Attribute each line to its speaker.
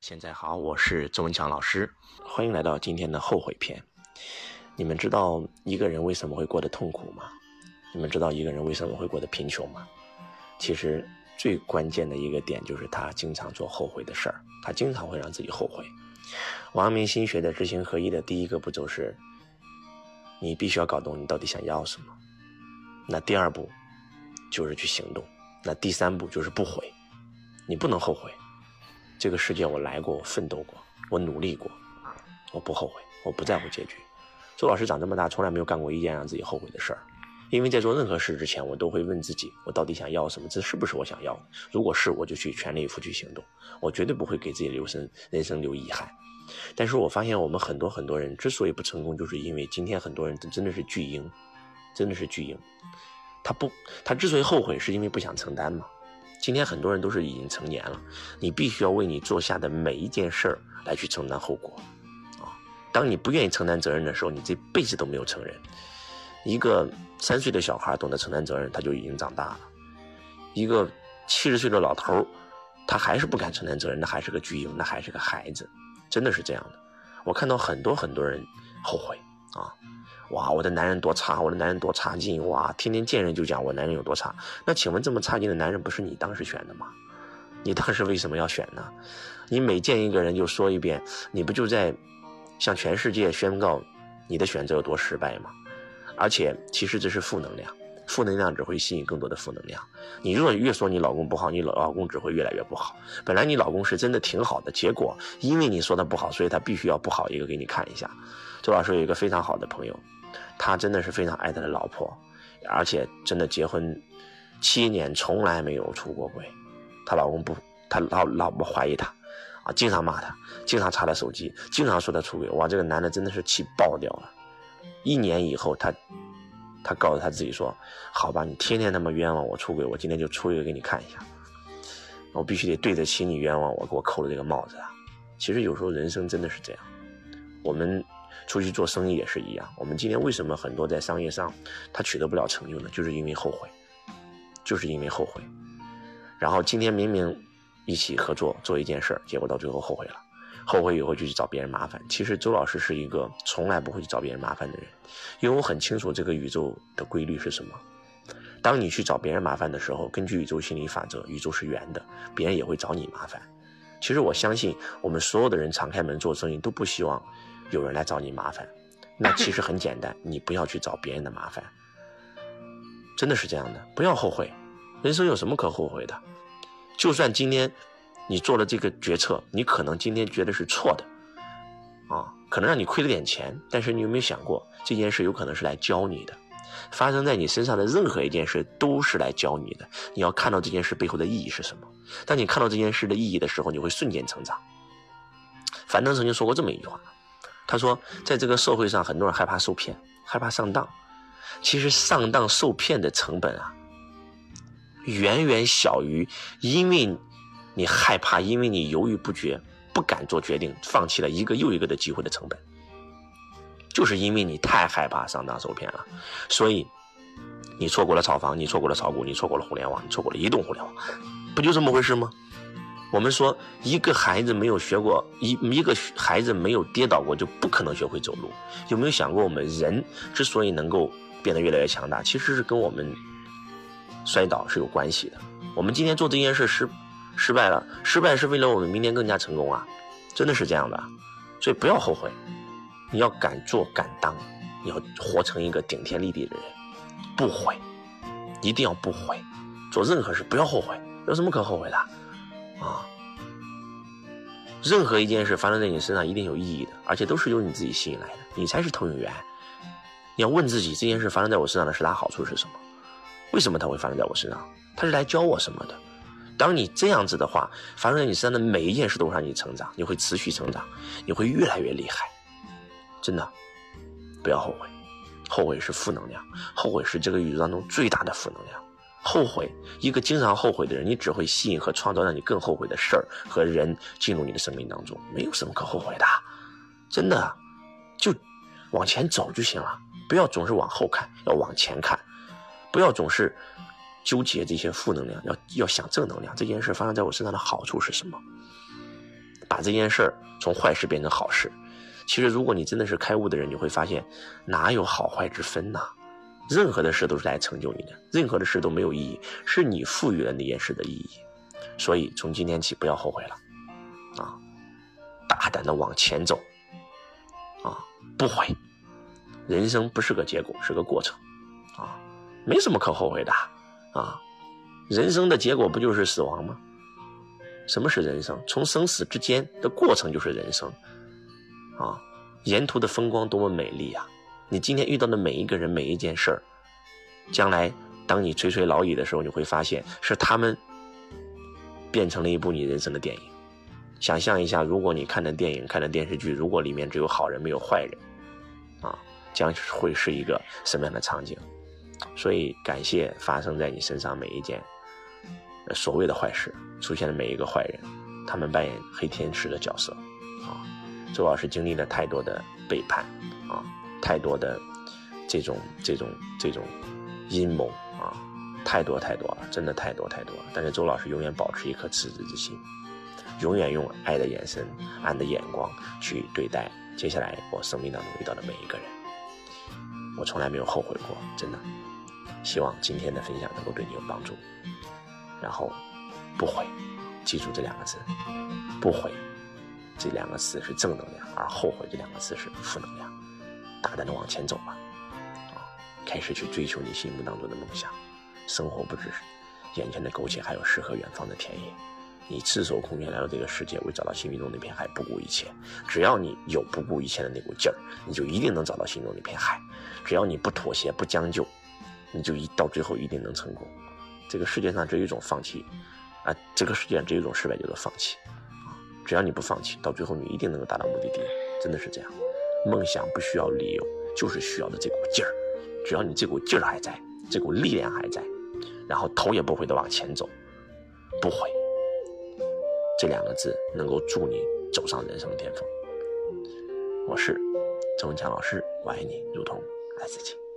Speaker 1: 现在好，我是周文强老师，欢迎来到今天的后悔篇。你们知道一个人为什么会过得痛苦吗？你们知道一个人为什么会过得贫穷吗？其实最关键的一个点就是他经常做后悔的事儿，他经常会让自己后悔。王阳明心学的知行合一的第一个步骤是，你必须要搞懂你到底想要什么。那第二步就是去行动，那第三步就是不悔，你不能后悔。这个世界我来过，我奋斗过，我努力过，我不后悔，我不在乎结局。周老师长这么大，从来没有干过一件让自己后悔的事儿，因为在做任何事之前，我都会问自己，我到底想要什么？这是不是我想要的？如果是，我就去全力以赴去行动，我绝对不会给自己留生人生留遗憾。但是我发现我们很多很多人之所以不成功，就是因为今天很多人真的是巨婴，真的是巨婴，他不，他之所以后悔，是因为不想承担嘛。今天很多人都是已经成年了，你必须要为你做下的每一件事儿来去承担后果，啊！当你不愿意承担责任的时候，你这辈子都没有成人。一个三岁的小孩懂得承担责任，他就已经长大了；一个七十岁的老头他还是不敢承担责任，那还是个巨婴，那还是个孩子，真的是这样的。我看到很多很多人后悔啊。哇，我的男人多差，我的男人多差劲！哇，天天见人就讲我男人有多差。那请问这么差劲的男人不是你当时选的吗？你当时为什么要选呢？你每见一个人就说一遍，你不就在向全世界宣告你的选择有多失败吗？而且其实这是负能量，负能量只会吸引更多的负能量。你如果越说你老公不好，你老老公只会越来越不好。本来你老公是真的挺好的，结果因为你说他不好，所以他必须要不好一个给你看一下。周老师有一个非常好的朋友。他真的是非常爱他的老婆，而且真的结婚七年从来没有出过轨。她老公不，他老老婆怀疑他，啊，经常骂他，经常查他手机，经常说他出轨。哇，这个男的真的是气爆掉了。一年以后，他他告诉他自己说：“好吧，你天天那么冤枉我出轨，我今天就出一个给你看一下。我必须得对得起你冤枉我，给我扣了这个帽子啊！”其实有时候人生真的是这样，我们。出去做生意也是一样。我们今天为什么很多在商业上他取得不了成就呢？就是因为后悔，就是因为后悔。然后今天明明一起合作做一件事儿，结果到最后后悔了，后悔以后就去找别人麻烦。其实周老师是一个从来不会去找别人麻烦的人，因为我很清楚这个宇宙的规律是什么。当你去找别人麻烦的时候，根据宇宙心理法则，宇宙是圆的，别人也会找你麻烦。其实我相信，我们所有的人敞开门做生意都不希望。有人来找你麻烦，那其实很简单，你不要去找别人的麻烦，真的是这样的，不要后悔，人生有什么可后悔的？就算今天你做了这个决策，你可能今天觉得是错的，啊，可能让你亏了点钱，但是你有没有想过，这件事有可能是来教你的？发生在你身上的任何一件事都是来教你的，你要看到这件事背后的意义是什么？当你看到这件事的意义的时候，你会瞬间成长。樊登曾经说过这么一句话。他说，在这个社会上，很多人害怕受骗，害怕上当。其实上当受骗的成本啊，远远小于因为你害怕，因为你犹豫不决，不敢做决定，放弃了一个又一个的机会的成本。就是因为你太害怕上当受骗了，所以你错过了炒房，你错过了炒股，你错过了互联网，你错过了移动互联网，不就这么回事吗？我们说，一个孩子没有学过一一个孩子没有跌倒过，就不可能学会走路。有没有想过，我们人之所以能够变得越来越强大，其实是跟我们摔倒是有关系的。我们今天做这件事失失败了，失败是为了我们明天更加成功啊，真的是这样的。所以不要后悔，你要敢做敢当，你要活成一个顶天立地的人，不悔，一定要不悔，做任何事不要后悔，有什么可后悔的？任何一件事发生在你身上一定有意义的，而且都是由你自己吸引来的，你才是投影源。你要问自己，这件事发生在我身上的十大好处是什么？为什么它会发生在我身上？它是来教我什么的？当你这样子的话，发生在你身上的每一件事都会让你成长，你会持续成长，你会越来越厉害。真的，不要后悔，后悔是负能量，后悔是这个宇宙当中最大的负能量。后悔，一个经常后悔的人，你只会吸引和创造让你更后悔的事儿和人进入你的生命当中，没有什么可后悔的，真的，就往前走就行了，不要总是往后看，要往前看，不要总是纠结这些负能量，要要想正能量。这件事发生在我身上的好处是什么？把这件事儿从坏事变成好事。其实，如果你真的是开悟的人，你会发现哪有好坏之分呢？任何的事都是来成就你的，任何的事都没有意义，是你赋予了那件事的意义。所以，从今天起不要后悔了，啊，大胆的往前走，啊，不悔。人生不是个结果，是个过程，啊，没什么可后悔的，啊，人生的结果不就是死亡吗？什么是人生？从生死之间的过程就是人生，啊，沿途的风光多么美丽啊！你今天遇到的每一个人、每一件事儿，将来当你垂垂老矣的时候，你会发现是他们变成了一部你人生的电影。想象一下，如果你看的电影、看的电视剧，如果里面只有好人没有坏人，啊，将会是一个什么样的场景？所以，感谢发生在你身上每一件所谓的坏事，出现的每一个坏人，他们扮演黑天使的角色，啊，周老师经历了太多的背叛，啊。太多的这种这种这种阴谋啊，太多太多了，真的太多太多了。但是周老师永远保持一颗赤子之心，永远用爱的眼神、爱的眼光去对待接下来我生命当中遇到的每一个人。我从来没有后悔过，真的。希望今天的分享能够对你有帮助。然后，不悔，记住这两个字，不悔这两个字是正能量，而后悔这两个字是负能量。大胆的往前走吧，啊，开始去追求你心目当中的梦想。生活不只是眼前的苟且，还有诗和远方的田野。你赤手空拳来到这个世界，为找到心中那片海不顾一切。只要你有不顾一切的那股劲儿，你就一定能找到心中那片海。只要你不妥协、不将就，你就一到最后一定能成功。这个世界上只有一种放弃，啊，这个世界上只有一种失败，叫做放弃。啊，只要你不放弃，到最后你一定能够达到目的地。真的是这样。梦想不需要理由，就是需要的这股劲儿。只要你这股劲儿还在，这股力量还在，然后头也不回的往前走，不悔。这两个字能够助你走上人生巅峰。我是周文强老师，我爱你如同爱自己。